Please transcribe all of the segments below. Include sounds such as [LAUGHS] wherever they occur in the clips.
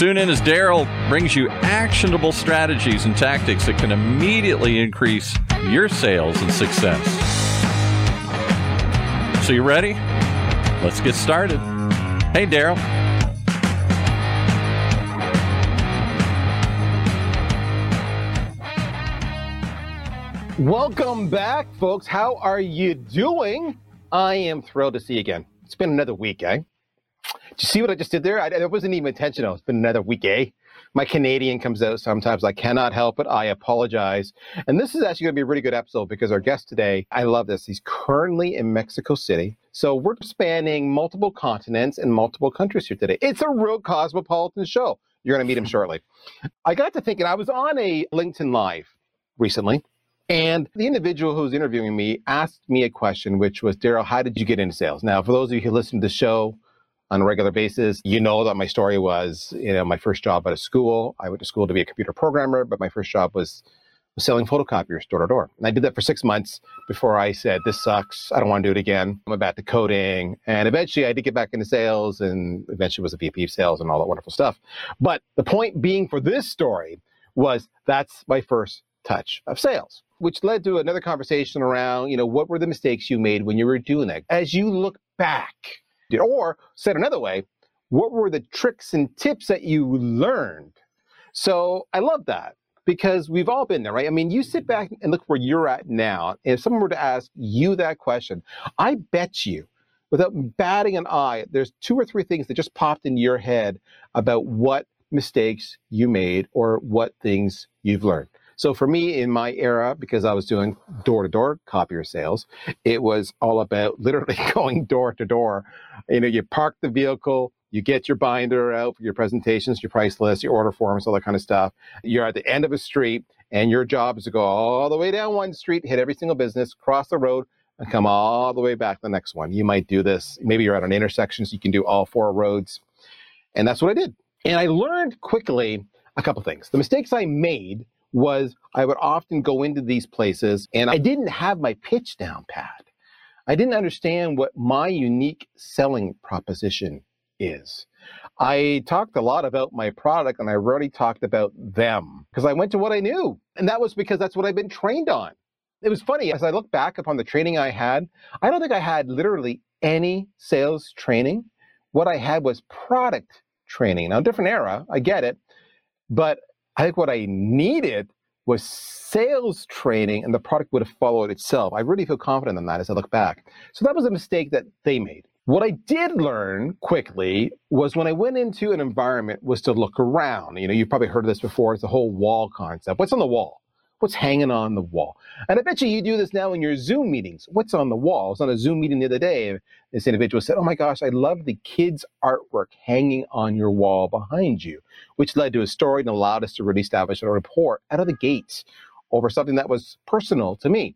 Tune in as Darryl brings you actionable strategies and tactics that can immediately increase your sales and success. So, you ready? Let's get started. Hey, Darryl. Welcome back, folks. How are you doing? I am thrilled to see you again. It's been another week, eh? You see what I just did there? I, it wasn't even intentional. It's been another week, eh? My Canadian comes out sometimes. I cannot help it. I apologize. And this is actually going to be a really good episode because our guest today, I love this. He's currently in Mexico City. So we're spanning multiple continents and multiple countries here today. It's a real cosmopolitan show. You're going to meet him shortly. I got to thinking, I was on a LinkedIn Live recently. And the individual who was interviewing me asked me a question, which was, Darryl, how did you get into sales? Now, for those of you who listen to the show, on a regular basis. You know that my story was, you know, my first job at a school. I went to school to be a computer programmer, but my first job was, was selling photocopiers door to door. And I did that for six months before I said, this sucks. I don't want to do it again. I'm back to coding. And eventually I did get back into sales and eventually was a VP of sales and all that wonderful stuff. But the point being for this story was that's my first touch of sales which led to another conversation around, you know, what were the mistakes you made when you were doing that? As you look back, did. Or said another way, what were the tricks and tips that you learned? So I love that because we've all been there, right? I mean, you sit back and look where you're at now. And if someone were to ask you that question, I bet you, without batting an eye, there's two or three things that just popped in your head about what mistakes you made or what things you've learned. So for me in my era, because I was doing door to door copier sales, it was all about [LAUGHS] literally going door to door. You know, you park the vehicle, you get your binder out for your presentations, your price list, your order forms, all that kind of stuff. You're at the end of a street, and your job is to go all the way down one street, hit every single business, cross the road, and come all the way back to the next one. You might do this. Maybe you're at an intersection, so you can do all four roads. And that's what I did. And I learned quickly a couple things. The mistakes I made was I would often go into these places and I didn't have my pitch down pat. I didn't understand what my unique selling proposition is. I talked a lot about my product and I rarely talked about them because I went to what I knew. And that was because that's what I've been trained on. It was funny as I look back upon the training I had, I don't think I had literally any sales training. What I had was product training. Now, different era, I get it, but I think what I needed was sales training and the product would have followed itself. I really feel confident in that as I look back. So that was a mistake that they made. What I did learn quickly was when I went into an environment was to look around. You know, you've probably heard of this before. It's the whole wall concept. What's on the wall? What's hanging on the wall? And I bet you you do this now in your Zoom meetings. What's on the wall? I was on a Zoom meeting the other day. This individual said, Oh my gosh, I love the kids' artwork hanging on your wall behind you, which led to a story and allowed us to really establish a rapport out of the gates over something that was personal to me.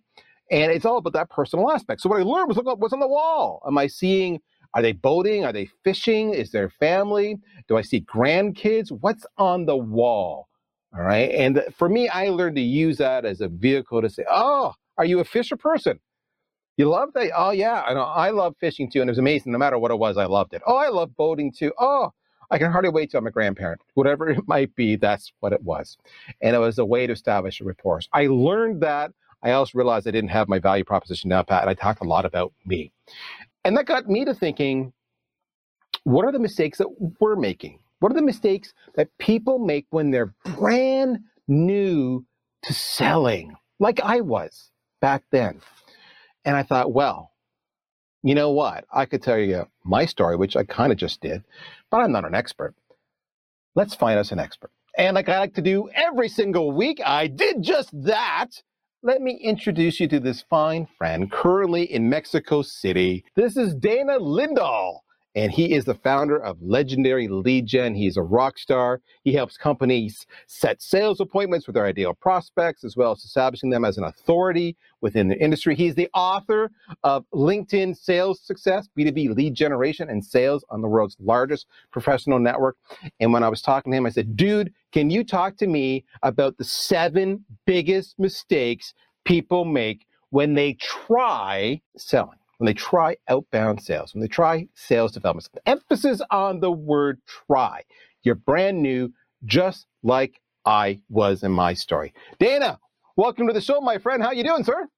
And it's all about that personal aspect. So what I learned was look up what's on the wall. Am I seeing are they boating? Are they fishing? Is there family? Do I see grandkids? What's on the wall? All right. And for me, I learned to use that as a vehicle to say, oh, are you a fisher person? You love that? Oh, yeah. I, know, I love fishing too. And it was amazing. No matter what it was, I loved it. Oh, I love boating too. Oh, I can hardly wait till I'm a grandparent. Whatever it [LAUGHS] might be, that's what it was. And it was a way to establish a rapport. I learned that. I also realized I didn't have my value proposition down pat. And I talked a lot about me. And that got me to thinking, what are the mistakes that we're making? What are the mistakes that people make when they're brand new to selling, like I was back then? And I thought, well, you know what? I could tell you my story, which I kind of just did, but I'm not an expert. Let's find us an expert. And like I like to do every single week, I did just that. Let me introduce you to this fine friend currently in Mexico City. This is Dana Lindahl and he is the founder of Legendary Lead Gen. He's a rock star. He helps companies set sales appointments with their ideal prospects, as well as establishing them as an authority within the industry. He's the author of LinkedIn Sales Success, B2B Lead Generation, and Sales on the world's largest professional network. And when I was talking to him, I said, dude, can you talk to me about the seven biggest mistakes people make when they try selling? When they try outbound sales, when they try sales development. Emphasis on the word try. You're brand new, just like I was in my story. Dana, welcome to the show, my friend. How you doing, sir?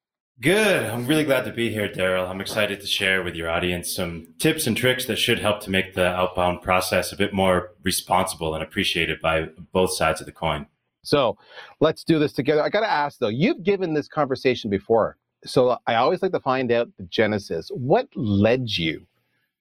Good. I'm really glad to be here, Darryl. I'm excited to share with your audience some tips and tricks that should help to make the outbound process a bit more responsible and appreciated by both sides of the coin. So let's do this together. I got to ask though, you've given this conversation before so I always like to find out the genesis. What led you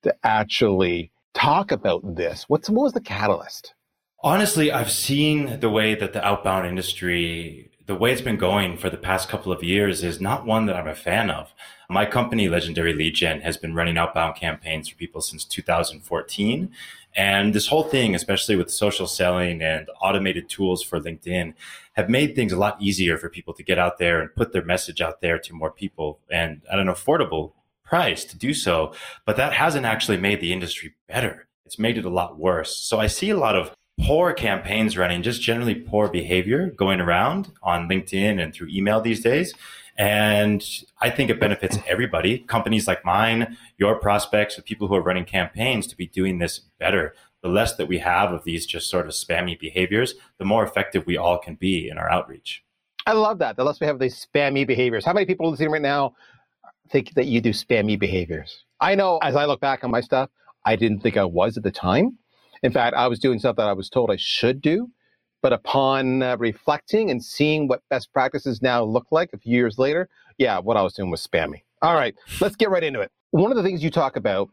to actually talk about this? What's what was the catalyst? Honestly, I've seen the way that the outbound industry, the way it's been going for the past couple of years is not one that I'm a fan of. My company, Legendary Lead Gen, has been running outbound campaigns for people since 2014. And this whole thing, especially with social selling and automated tools for LinkedIn, have made things a lot easier for people to get out there and put their message out there to more people and at an affordable price to do so. But that hasn't actually made the industry better. It's made it a lot worse. So I see a lot of poor campaigns running, just generally poor behavior going around on LinkedIn and through email these days. And I think it benefits everybody, companies like mine, your prospects, the people who are running campaigns to be doing this better. The less that we have of these just sort of spammy behaviors, the more effective we all can be in our outreach. I love that. The less we have these spammy behaviors. How many people listening right now think that you do spammy behaviors? I know as I look back on my stuff, I didn't think I was at the time. In fact, I was doing stuff that I was told I should do. But upon uh, reflecting and seeing what best practices now look like a few years later, yeah, what I was doing was spammy. All right, let's get right into it. One of the things you talk about,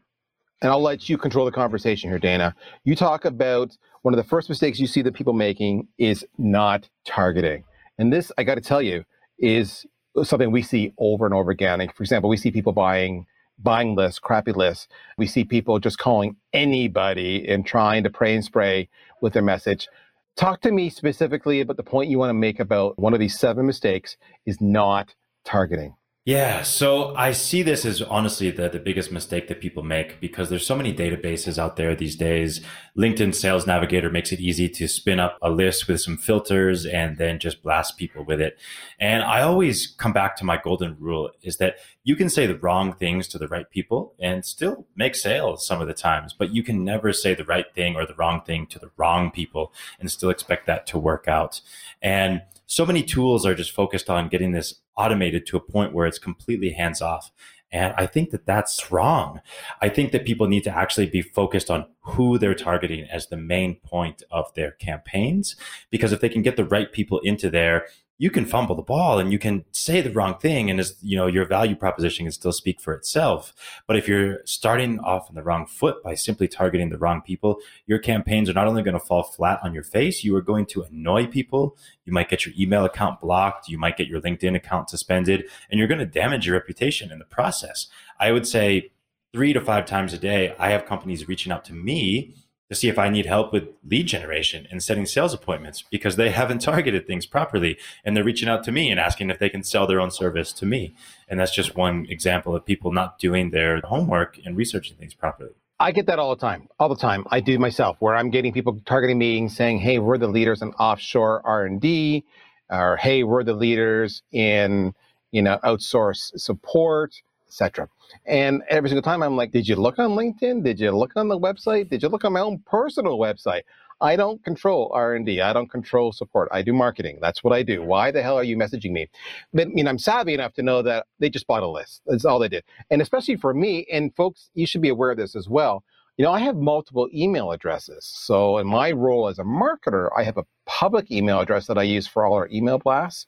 and I'll let you control the conversation here, Dana. You talk about one of the first mistakes you see that people making is not targeting. And this, I got to tell you, is something we see over and over again. For example, we see people buying buying lists, crappy lists. We see people just calling anybody and trying to pray and spray with their message. Talk to me specifically about the point you want to make about one of these seven mistakes is not targeting. Yeah, so I see this as honestly the, the biggest mistake that people make because there's so many databases out there these days. LinkedIn Sales Navigator makes it easy to spin up a list with some filters and then just blast people with it. And I always come back to my golden rule is that you can say the wrong things to the right people and still make sales some of the times, but you can never say the right thing or the wrong thing to the wrong people and still expect that to work out. And so many tools are just focused on getting this automated to a point where it's completely hands off. And I think that that's wrong. I think that people need to actually be focused on who they're targeting as the main point of their campaigns. Because if they can get the right people into there you can fumble the ball and you can say the wrong thing and as you know your value proposition can still speak for itself. But if you're starting off on the wrong foot by simply targeting the wrong people your campaigns are not only going to fall flat on your face you are going to annoy people. You might get your email account blocked you might get your linkedin account suspended and you're going to damage your reputation in the process. I would say three to five times a day i have companies reaching out to me to see if I need help with lead generation and setting sales appointments because they [LAUGHS] haven't targeted things properly. And they're reaching out to me and asking if they can sell their own service to me. And that's just one example of people not doing their homework and researching things properly. I get that all the time, all the time. I do myself, where I'm getting people targeting me and saying, "Hey, we're the leaders in offshore R and D," or "Hey, we're the leaders in you know outsource support." Etc. And every single time I'm like, did you look on LinkedIn? Did you look on the website? Did you look on my own personal website? I don't control R&D. I don't control support. I do marketing. That's what I do. Why the hell are you messaging me? But you know, I'm savvy enough to know that they just bought a list. That's all they did. And especially for me, and folks, you should be aware of this as well. You know, I have multiple email addresses. So in my role as a marketer, I have a public email address that I use for all our email blasts.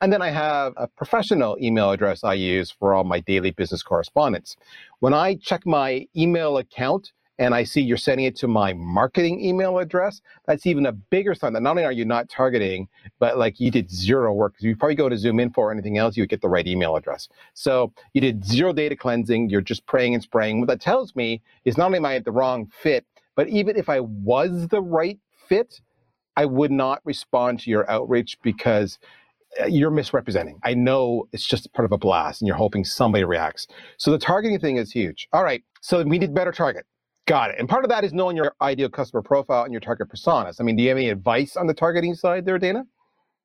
And then I have a professional email address I use for all my daily business correspondence. When I check my email account and I see you're sending it to my marketing email address, that's even a bigger sign that not only are you not targeting, but like you did zero work. You probably go to ZoomInfo or anything else, you would get the right email address. So you did zero data cleansing. You're just praying and spraying. What that tells me is not only am I the wrong fit, but even if I was the right fit, I would not respond to your outreach because Uh, you're misrepresenting. I know it's just part of a blast and you're hoping somebody reacts. So the targeting thing is huge. All right. So we need better target. Got it. And part of that is knowing your ideal customer profile and your target personas. I mean, do you have any advice on the targeting side there, Dana?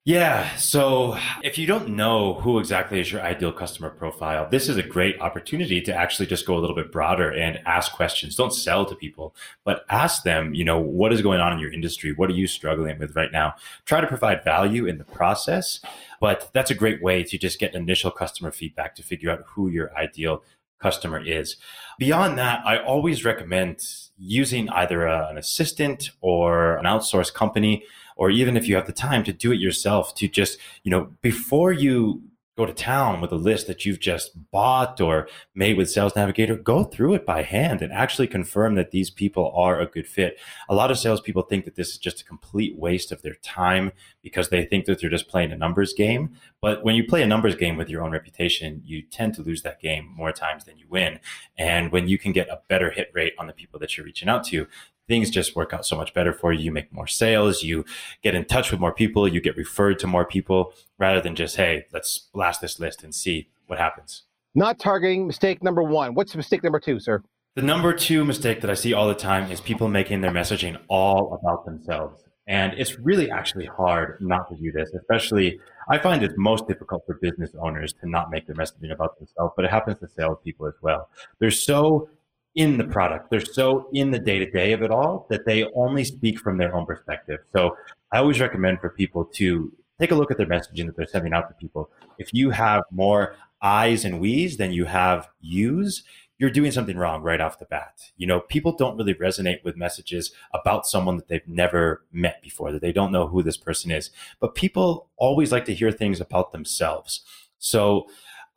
Yeah. So if you don't know who exactly is your ideal customer profile, this is a great opportunity to actually just go a little bit broader and ask questions. Don't sell to people, but ask them, you know, what is going on in your industry? What are you struggling with right now? Try to provide value in the process. But that's a great way to just get initial customer feedback to figure out who your ideal customer is. Beyond that, I always recommend using either a, an assistant or an outsourced company or even if you have the time to do it yourself to just you know before you go to town with a list that you've just bought or made with Sales Navigator, go through it by hand and actually confirm that these people are a good fit. A lot of salespeople think that this is just a complete waste of their time because they think that they're just playing a numbers game. But when you play a numbers game with your own reputation, you tend to lose that game more times than you win. And when you can get a better hit rate on the people that you're reaching out to, things just work out so much better for you. You make more sales, you get in touch with more people, you get referred to more people rather than just, hey, let's blast this list and see what happens. Not targeting mistake number one. What's mistake number two, sir? The number two mistake that I see all the time is people making their messaging all about themselves. And it's really actually hard not to do this, especially I find it's most difficult for business owners to not make their messaging about themselves, but it happens to salespeople as well. They're so in the mm-hmm. product. They're so in the day to day of it all that they only speak from their own perspective. So I always recommend for people to take a look at their messaging that they're sending out to people. If you have more I's and we's than you have you's, you're doing something wrong right off the bat. You know, people don't really resonate with messages about someone that they've never met before, that they don't know who this person is. But people always like to hear things about themselves. So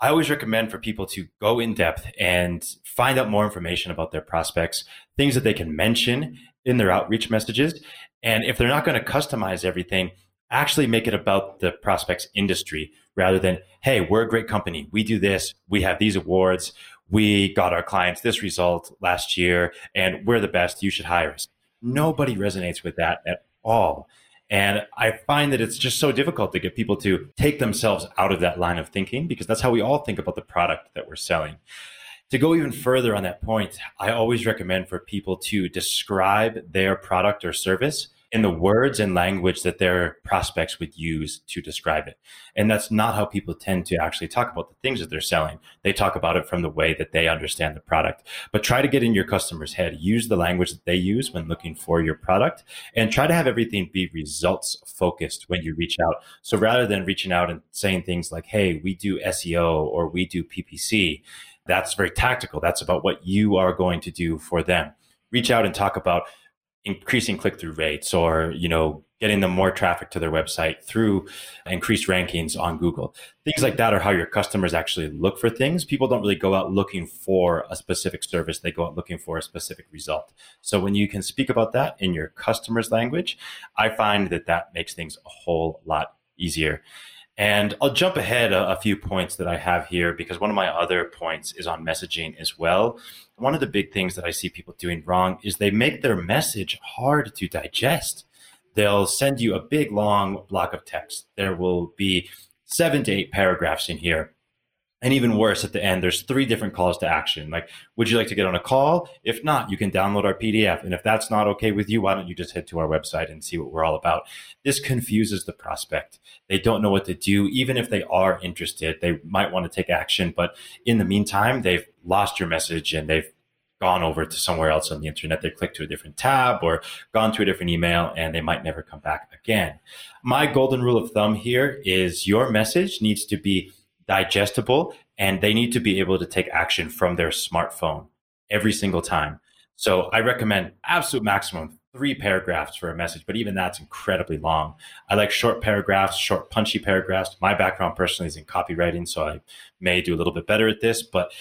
I always recommend for people to go in depth and find out more information about their prospects, things that they can mention in their outreach messages. And if they're not going to customize everything, actually make it about the prospect's industry rather than, hey, we're a great company. We do this. We have these awards. We got our clients this result last year and we're the best. You should hire us. Nobody resonates with that at all. And I find that it's just so difficult to get people to take themselves out of that line of thinking because that's how we all think about the product that we're selling. To go even further on that point, I always recommend for people to describe their product or service in the words and language that their prospects would use to describe it. And that's not how people tend to actually talk about the things that they're selling. They talk about it from the way that they understand the product. But try to get in your customer's head. Use the language that they use when looking for your product and try to have everything be results focused when you reach out. So rather than reaching out and saying things like, Hey, we do SEO or we do PPC, that's very tactical. That's about what you are going to do for them. Reach out and talk about increasing click-through rates or you know getting them more traffic to their website through increased rankings on google. Things like that are how your customers actually look for things. People don't really go out looking for a specific service. They go out looking for a specific result. So when you can speak about that in your customer's language i find that that makes things a whole lot easier and I'll jump ahead a, a, few points that I have here because one of my other points is on messaging as well. One of the big things that I see people doing wrong is they make their message hard to digest. They'll send you a big long block of text. There will be seven to eight paragraphs in here and even worse, at the end, there's three different calls to action. Like, would you like to get on a call? If not, you can download our PDF. And if that's not okay with you, why don't you just head to our website and see what we're all about? This confuses the prospect. They don't know what to do. Even if they are interested, they might want to take action. But in the meantime, they've lost your message and they've gone over to somewhere else on the internet. They clicked to a different tab or gone to a different email and they might never come back again. My golden rule of thumb here is your message needs to be digestible, and they need to be able to take action from their smartphone every single time. So I recommend absolute maximum three paragraphs for a message, but even that's incredibly long. I like short paragraphs, short, punchy paragraphs. My background personally is in copywriting, so I may do a little bit better at this, but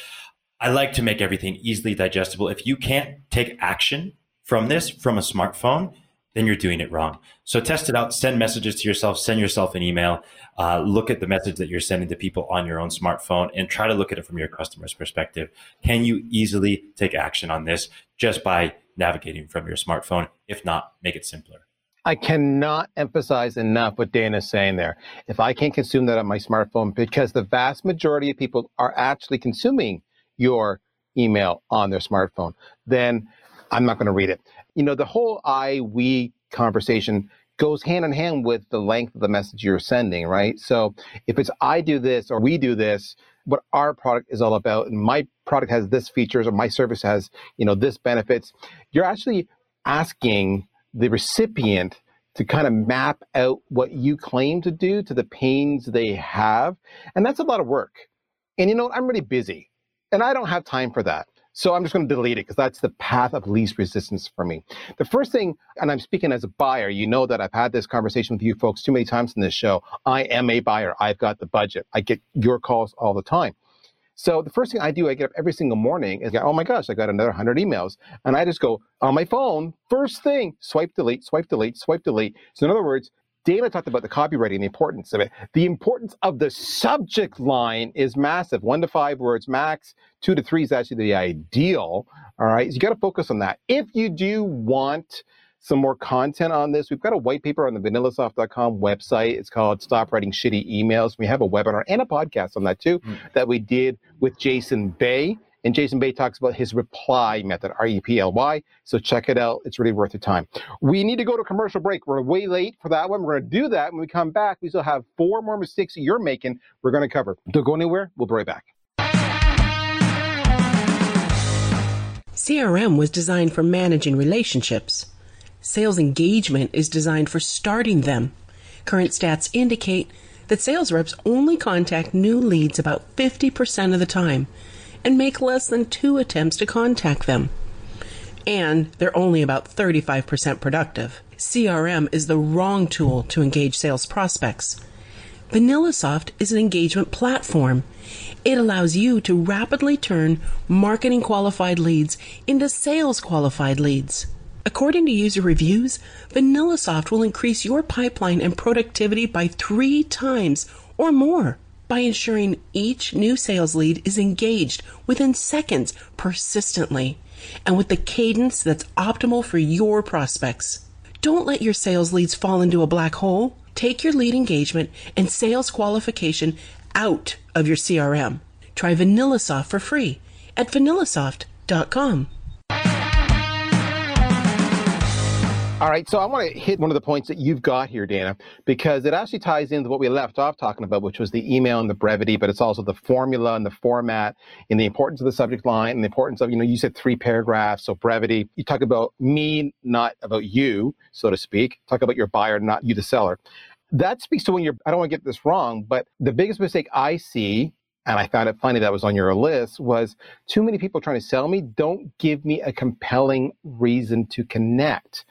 I like to make everything easily digestible. If you can't take action from this from a smartphone, then you're doing it wrong. So test it out, send messages to yourself, send yourself an email, uh, look at the message that you're sending to people on your own smartphone and try to look at it from your customer's perspective. Can you easily take action on this just by navigating from your smartphone? If not, make it simpler. I cannot emphasize enough what Dana's saying there. If I can't consume that on my smartphone, because the vast majority of people are actually consuming your email on their smartphone, then I'm not going to read it you know, the whole I, we conversation goes hand in hand with the length of the message you're sending, right? So if it's I do this or we do this, what our product is all about, and my product has this features or my service has, you know, this benefits, you're actually asking the recipient to kind of map out what you claim to do to the pains they have. And that's a lot of work. And you know, I'm really busy and I don't have time for that. So I'm just going to delete it because that's the path of least resistance for me. The first thing, and I'm speaking as a buyer, you know that I've had this conversation with you folks too many times in this show. I am a buyer. I've got the budget. I get your calls all the time. So the first thing I do, I get up every single morning is, oh my gosh, I got another 100 emails. And I just go on my phone, first thing, swipe delete, swipe delete, swipe delete. So in other words, Dana talked about the copywriting, and the importance of it. The importance of the subject line is massive. One to five words max. Two to three is actually the ideal. All right. So you got to focus on that. If you do want some more content on this, we've got a white paper on the vanillasoft.com website. It's called Stop Writing Shitty Emails. We have a webinar and a podcast on that too mm. that we did with Jason Bay. And Jason Bay talks about his reply method, R E P L Y. So check it out. It's really worth your time. We need to go to commercial break. We're way late for that one. We're going to do that. When we come back, we still have four more mistakes you're making we're going to cover. Don't go anywhere. We'll be right back. CRM was designed for managing relationships. Sales engagement is designed for starting them. Current stats indicate that sales reps only contact new leads about 50% of the time and make less than two attempts to contact them. And they're only about 35% productive. CRM is the wrong tool to engage sales prospects. VanillaSoft is an engagement platform. It allows you to rapidly turn marketing qualified leads into sales qualified leads. According to user reviews, VanillaSoft will increase your pipeline and productivity by three times or more by ensuring each new sales lead is engaged within seconds persistently and with the cadence that's optimal for your prospects. Don't let your sales leads fall into a black hole. Take your lead engagement and sales qualification out of your CRM. Try VanillaSoft for free at vanillasoft.com. All right, so I want to hit one of the points that you've got here, Dana, because it actually ties into what we left off talking about, which was the email and the brevity, but it's also the formula and the format and the importance of the subject line and the importance of, you know, you said three paragraphs, so brevity. You talk about me, not about you, so to speak. Talk about your buyer, not you, the seller. That speaks to when you're, I don't want to get this wrong, but the biggest mistake I see and I found it funny that was on your list, was too many people trying to sell me don't give me a compelling reason to connect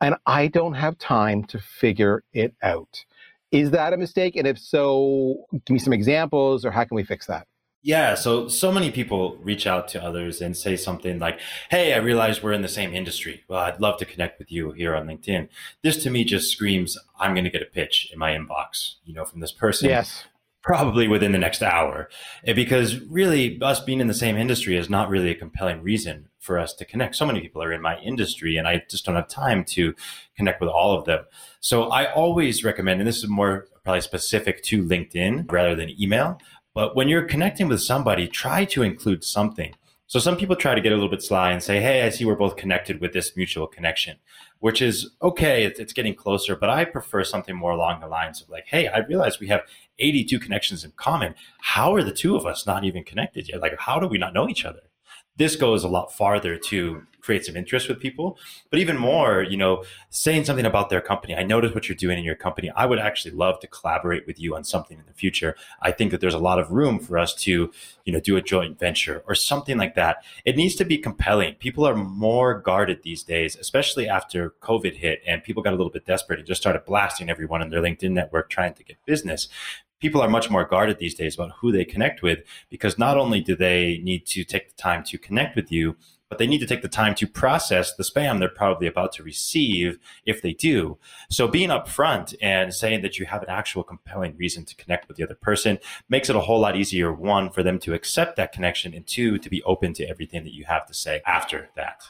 and I don't have time to figure it out. Is that a mistake? And if so, give me some examples or how can we fix that? Yeah, so so many people reach out to others and say something like, "Hey, I realize we're in the same industry. Well, I'd love to connect with you here on LinkedIn." This to me just screams, "I'm going to get a pitch in my inbox, you know, from this person." Yes probably within the next hour because really us being in the same industry is not really a compelling reason for us to connect so many people are in my industry and i just don't have time to connect with all of them so i always recommend and this is more probably specific to linkedin rather than email but when you're connecting with somebody try to include something so some people try to get a little bit sly and say, Hey, I see we're both connected with this mutual connection, which is okay. It's, getting closer, but I prefer something more along the lines of like, Hey, I realize we have 82 connections in common. How are the two of us not even connected yet? Like, how do we not know each other? This goes a lot farther to create some interest with people. But even more, you know, saying something about their company. I notice what you're doing in your company. I would actually love to collaborate with you on something in the future. I think that there's a lot of room for us to, you know, do a joint venture or something like that. It needs to be compelling. People are more guarded these days, especially after COVID hit and people got a little bit desperate and just started blasting everyone in their LinkedIn network trying to get business people are much more guarded these days about who they connect with because not only do they need to take the time to connect with you, but they need to take the time to process the spam they're probably about to receive if they do. So being upfront and saying that you have an actual compelling reason to connect with the other person makes it a whole lot easier, one, for them to accept that connection, and two, to be open to everything that you have to say after that.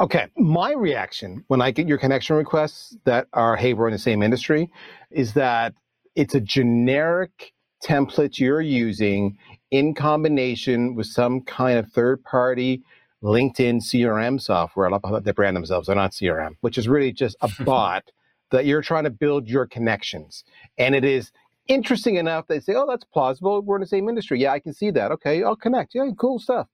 Okay, my reaction when I get your connection requests that are, hey, we're in the same industry, is that it's a generic template you're using in combination with some kind of third party LinkedIn CRM software. I love how they brand themselves. They're not CRM, which is really just a [LAUGHS] bot that you're trying to build your connections. And it is interesting enough that they say, oh, that's plausible. We're in the same industry. Yeah, I can see that. Okay, I'll connect. Yeah, cool stuff.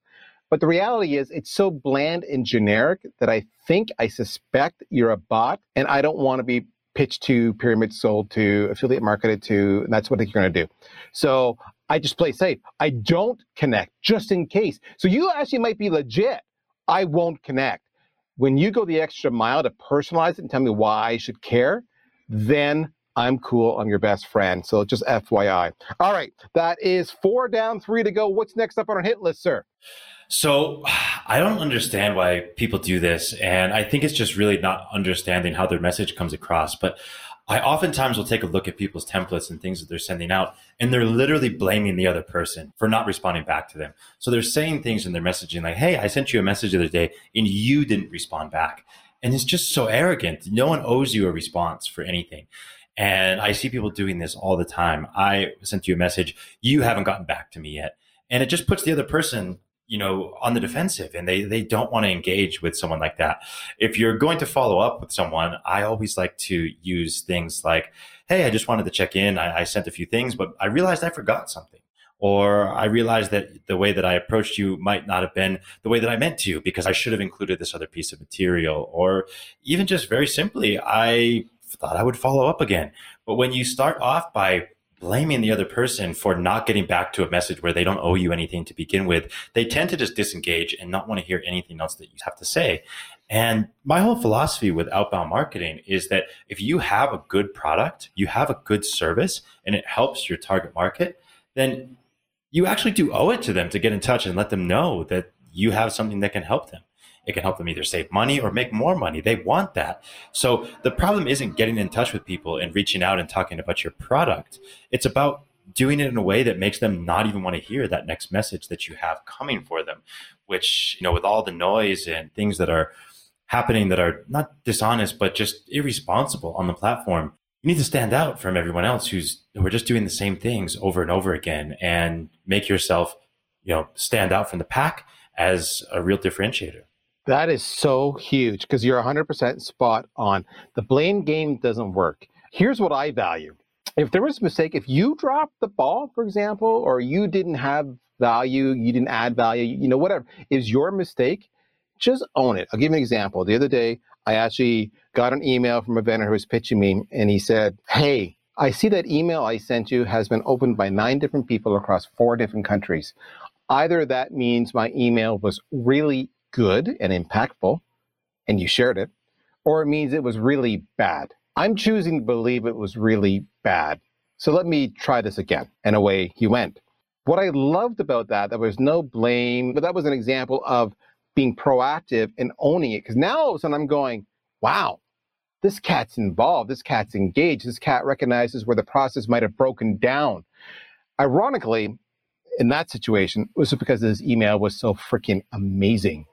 But the reality is, it's so bland and generic that I think, I suspect you're a bot, and I don't want to be pitched to, pyramid sold to, affiliate marketed to, and that's what you're going to do. So I just play safe. I don't connect just in case. So you actually might be legit. I won't connect. When you go the extra mile to personalize it and tell me why I should care, then I'm cool. I'm your best friend. So just FYI. All right. That is four down, three to go. What's next up on our hit list, sir? So I don't understand why people do this. And I think it's just really not understanding how their message comes across. But I oftentimes will take a look at people's templates and things that they're sending out, and they're literally blaming the other person for not responding back to them. So they're saying things in their messaging like, Hey, I sent you a message the other day and you didn't respond back. And it's just so arrogant. No one owes you a response for anything. And I see people doing this all the time. I sent you a message. You haven't gotten back to me yet. And it just puts the other person you know, on the defensive and they, they don't want to engage with someone like that. If you're going to follow up with someone, I always like to use things like, Hey, I just wanted to check in. I, I sent a few things, but I realized I forgot something. Or I realized that the way that I approached you might not have been the way that I meant to because I should have included this other piece of material. Or even just very simply, I thought I would follow up again. But when you start off by blaming the other person for not getting back to a message where they don't owe you anything to begin with, they tend to just disengage and not want to hear anything else that you have to say. And my whole philosophy with outbound marketing is that if you have a good product, you have a good service, and it helps your target market, then you actually do owe it to them to get in touch and let them know that you have something that can help them. It can help them either save money or make more money. They want that. So the problem isn't getting in touch with people and reaching out and talking about your product. It's about doing it in a way that makes them not even want to hear that next message that you have coming for them, which, you know, with all the noise and things that are happening that are not dishonest, but just irresponsible on the platform, you need to stand out from everyone else who's who are just doing the same things over and over again and make yourself, you know, stand out from the pack as a real differentiator. That is so huge because you're 100% spot on. The blame game doesn't work. Here's what I value. If there was a mistake, if you dropped the ball, for example, or you didn't have value, you didn't add value, you know, whatever, is your mistake, just own it. I'll give you an example. The other day, I actually got an email from a vendor who was pitching me, and he said, Hey, I see that email I sent you has been opened by nine different people across four different countries. Either that means my email was really good and impactful and you shared it, or it means it was really bad. I'm choosing to believe it was really bad. So let me try this again. And away he went. What I loved about that, there was no blame, but that was an example of being proactive and owning it. Because now all of a sudden I'm going, wow, this cat's involved. This cat's engaged. This cat recognizes where the process might have broken down. Ironically, in that situation, it was because his email was so freaking amazing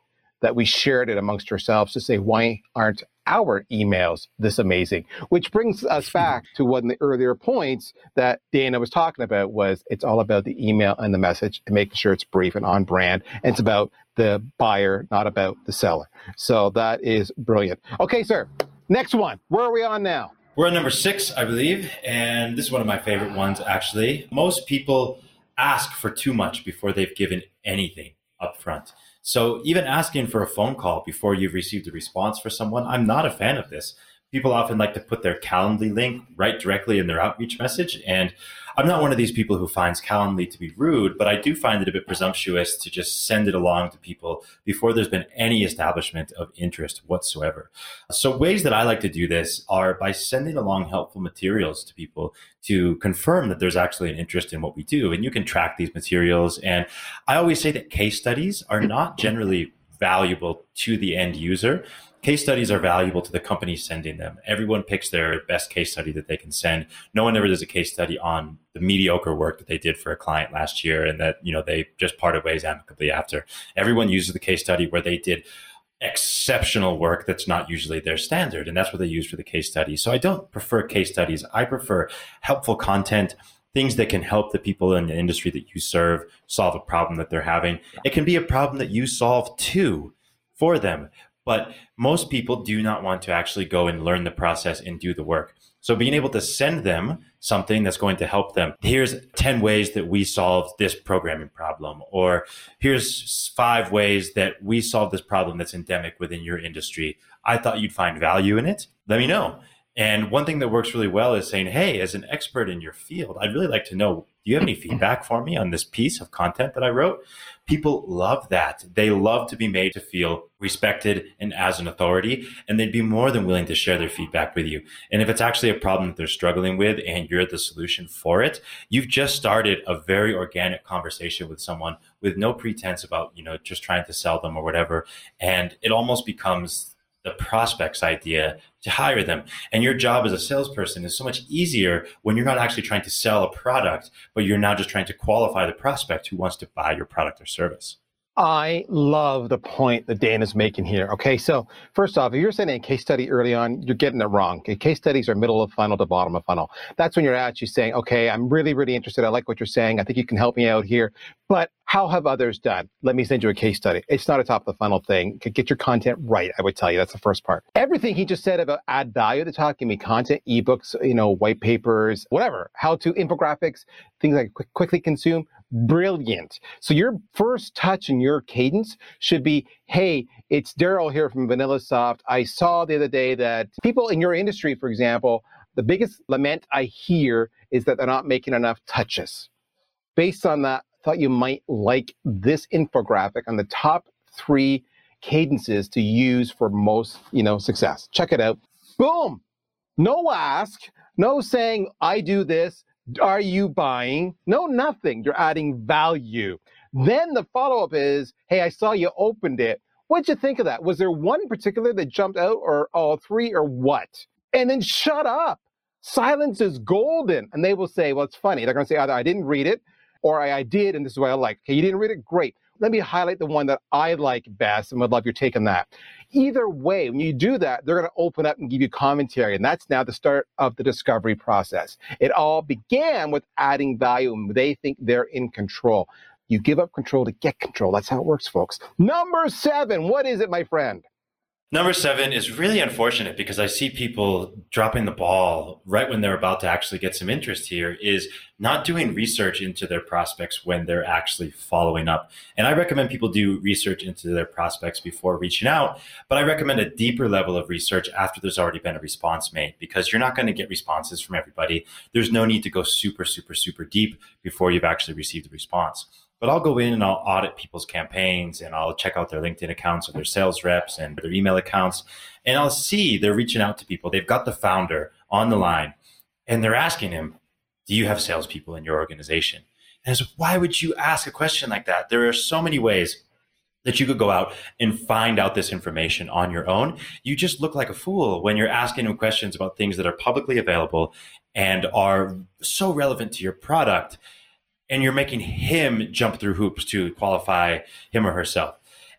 that we shared it amongst ourselves to say, why aren't our emails this amazing? Which brings us hmm. back to one of the earlier points that Dana was talking about was it's all about the email and the message and making sure it's brief and on brand. And it's about the buyer, not about the seller. So that is brilliant. Okay, sir. Next one. Where are we on now? We're on number six, I believe. And this is one of my favorite ones, actually. Most people ask for too much before they've given anything up front. So even asking for a phone call before you've received a response for someone, I'm not a fan of this people often like to put their Calendly link right directly in their outreach message. And I'm not one of these people who finds Calendly to be rude, but I do find it a bit presumptuous to just send it along to people before there's been any establishment of interest whatsoever. So ways that I like to do this are by sending along helpful materials to people to confirm that there's actually an interest in what we do. And you can track these materials. And I always say that case studies are not generally valuable to the end user case studies are valuable to the company sending them. Everyone picks their best case study that they can send. No one ever does a case study on the mediocre work that they did for a client last year and that, you know, they just parted ways amicably after. Everyone uses the case study where they did exceptional work that's not usually their standard. And that's what they use for the case study. So I don't prefer case studies. I prefer helpful content things that can help the people in the industry that you serve solve a problem that they're having. It can be a problem that you solve too for them. But most people do not want to actually go and learn the process and do the work. So being able to send them something that's going to help them. Here's 10 ways that we solved this programming problem, or here's five ways that we solved this problem that's endemic within your industry. I thought you'd find value in it. Let me know. And one thing that works really well is saying, Hey, as an expert in your field, I'd really like to know, do you have any feedback for me on this piece of content that I wrote? People love that. They love to be made to feel respected and as an authority, and they'd be more than willing to share their feedback with you. And if it's actually a problem that they're struggling with and you're the solution for it, you've just started a very organic conversation with someone with no pretense about, you know, just trying to sell them or whatever. And it almost becomes the prospect's idea to hire them. And your job as a salesperson is so much easier when you're not actually trying to sell a product, but you're now just trying to qualify the prospect who wants to buy your product or service. I love the point that Dan is making here. Okay, so first off, if you're sending a case study early on, you're getting it wrong. Okay, case studies are middle of funnel to bottom of funnel. That's when you're actually saying, okay, I'm really, really interested. I like what you're saying. I think you can help me out here. But how have others done? Let me send you a case study. It's not a top of the funnel thing. Get your content right, I would tell you. That's the first part. Everything he just said about add value to talk, give me content, ebooks, you know, white papers, whatever, how to infographics, things like quick, quickly consume, brilliant. So your first touch and your cadence should be, hey, it's Darryl here from VanillaSoft. I saw the other day that people in your industry, for example, the biggest lament I hear is that they're not making enough touches. Based on that, thought you might like this infographic on the top three cadences to use for most, you know, success. Check it out. Boom. No ask, no saying I do this, are you buying? No, nothing. You're adding value. Then the follow up is, hey, I saw you opened it. What'd you think of that? Was there one particular that jumped out, or all three, or what? And then shut up. Silence is golden. And they will say, well, it's funny. They're going to say either I didn't read it, or I, I did, and this is what I like. Okay, you didn't read it? Great. Let me highlight the one that I like best and would love your take on that either way, when you do that, they're going to open up and give you commentary. And that's now the start of the discovery process. It all began with adding value and they think they're in control. You give up control to get control. That's how it works, folks. Number seven, what is it, my friend? Number seven is really unfortunate because I see people dropping the ball right when they're about to actually get some interest here is not doing research into their prospects when they're actually following up. And I recommend people do research into their prospects before reaching out, but I recommend a deeper level of research after there's already been a response made because you're not going to get responses from everybody. There's no need to go super, super, super deep before you've actually received a response but I'll go in and I'll audit people's campaigns and I'll check out their LinkedIn accounts or their sales reps and their email accounts. And I'll see they're reaching out to people. They've got the founder on the line and they're asking him, Do you have salespeople in your organization? And I Why would you ask a question like that? There are so many ways that you could go out and find out this information on your own. You just look like a fool when you're asking him questions about things that are publicly available and are so relevant to your product and you're making him jump through hoops to qualify him or herself.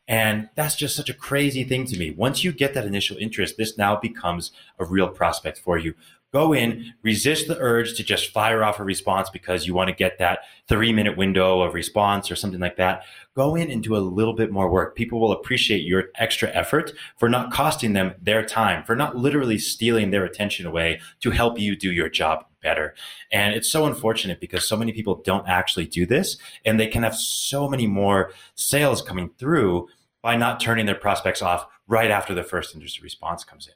And that's just such a crazy thing to me. Once you get that initial interest, this now becomes a real prospect for you. Go in, resist the urge to just fire off a response because you want to get that three minute window of response or something like that. Go in and do a little bit more work. People will appreciate your extra effort for not costing them their time, for not literally stealing their attention away to help you do your job better. And it's so unfortunate because so many people don't actually do this and they can have so many more sales coming through by not turning their prospects off right after the first industry response comes in.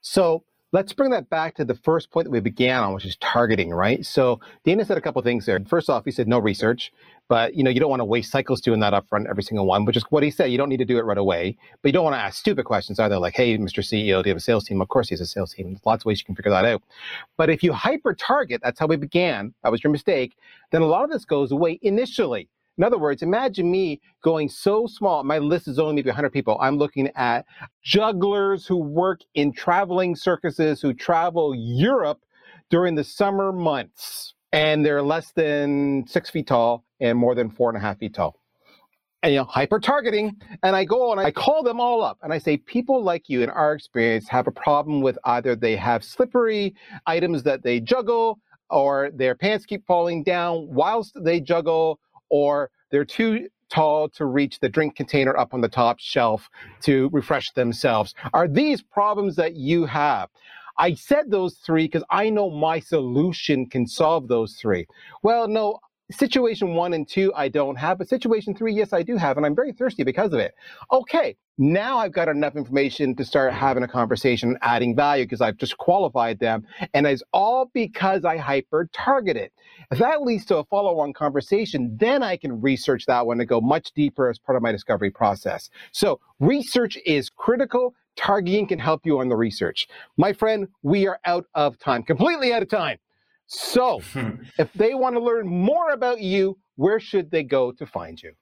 So let's bring that back to the first point that we began on, which is targeting, right? So Dana said a couple things there. First off, he said no research, but you know you don't want to waste cycles doing that upfront every single one, which is what he said. You don't need to do it right away, but you don't want to ask stupid questions either, like, "Hey, Mr. CEO, do you have a sales team?" Of course, he has a sales team. There's lots of ways you can figure that out. But if you hyper target, that's how we began. That was your mistake. Then a lot of this goes away initially. In other words, imagine me going so small. My list is only maybe 100 people. I'm looking at jugglers who work in traveling circuses who travel Europe during the summer months. And they're less than six feet tall and more than four and a half feet tall. And, you know, hyper targeting. And I go and I call them all up and I say, people like you, in our experience, have a problem with either they have slippery items that they juggle or their pants keep falling down whilst they juggle or they're too tall to reach the drink container up on the top shelf to refresh themselves. Are these problems that you have? I said those three because I know my solution can solve those three. Well, no, situation one and two, I don't have, but situation three, yes, I do have, and I'm very thirsty because of it. Okay, now I've got enough information to start having a conversation, and adding value because I've just qualified them, and it's all because I hyper targeted. If that leads to a follow on conversation, then I can research that one and go much deeper as part of my discovery process. So, research is critical. Targeting can help you on the research. My friend, we are out of time, completely out of time. So, [LAUGHS] if they want to learn more about you, where should they go to find you?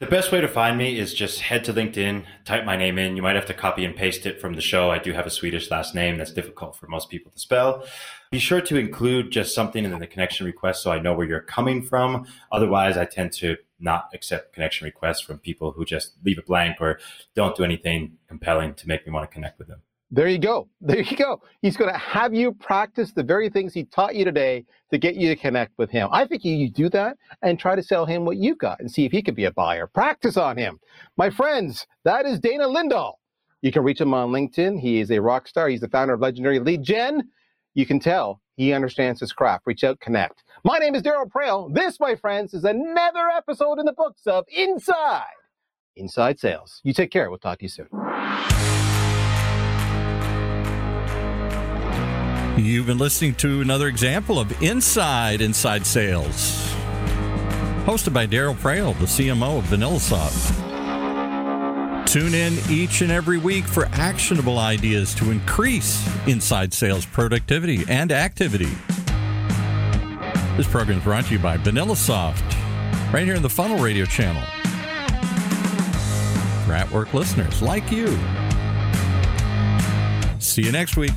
The best way to find me is just head to LinkedIn, type my name in. You might have to copy and paste it from the show. I do have a Swedish last name that's difficult for most people to spell. Be sure to include just something in the connection request so I know where you're coming from. Otherwise, I tend to not accept connection requests from people who just leave it blank or don't do anything compelling to make me want to connect with them. There you go. [LAUGHS] There you go. He's going to have you practice the very things he taught you today to get you to connect with him. I think you do that and try to sell him what you've got and see if he could be a buyer. Practice on him. My friends, that is Dana Lindahl. You can reach him on LinkedIn. He is a rock star. He's the founder of Legendary Lead Gen. You can tell he understands his craft. Reach out, connect. My name is Darryl Praill. This, my friends, is another episode in the books of Inside Inside Sales. You take care. We'll talk to you soon. You've been listening to another example of Inside Inside Sales, hosted by Darryl Praill, the CMO of VanillaSoft. Tune in each and every week for actionable ideas to increase inside sales productivity and activity. This program is brought to you by VanillaSoft, right here in the Funnel Radio channel. For at work listeners like you. See you next week.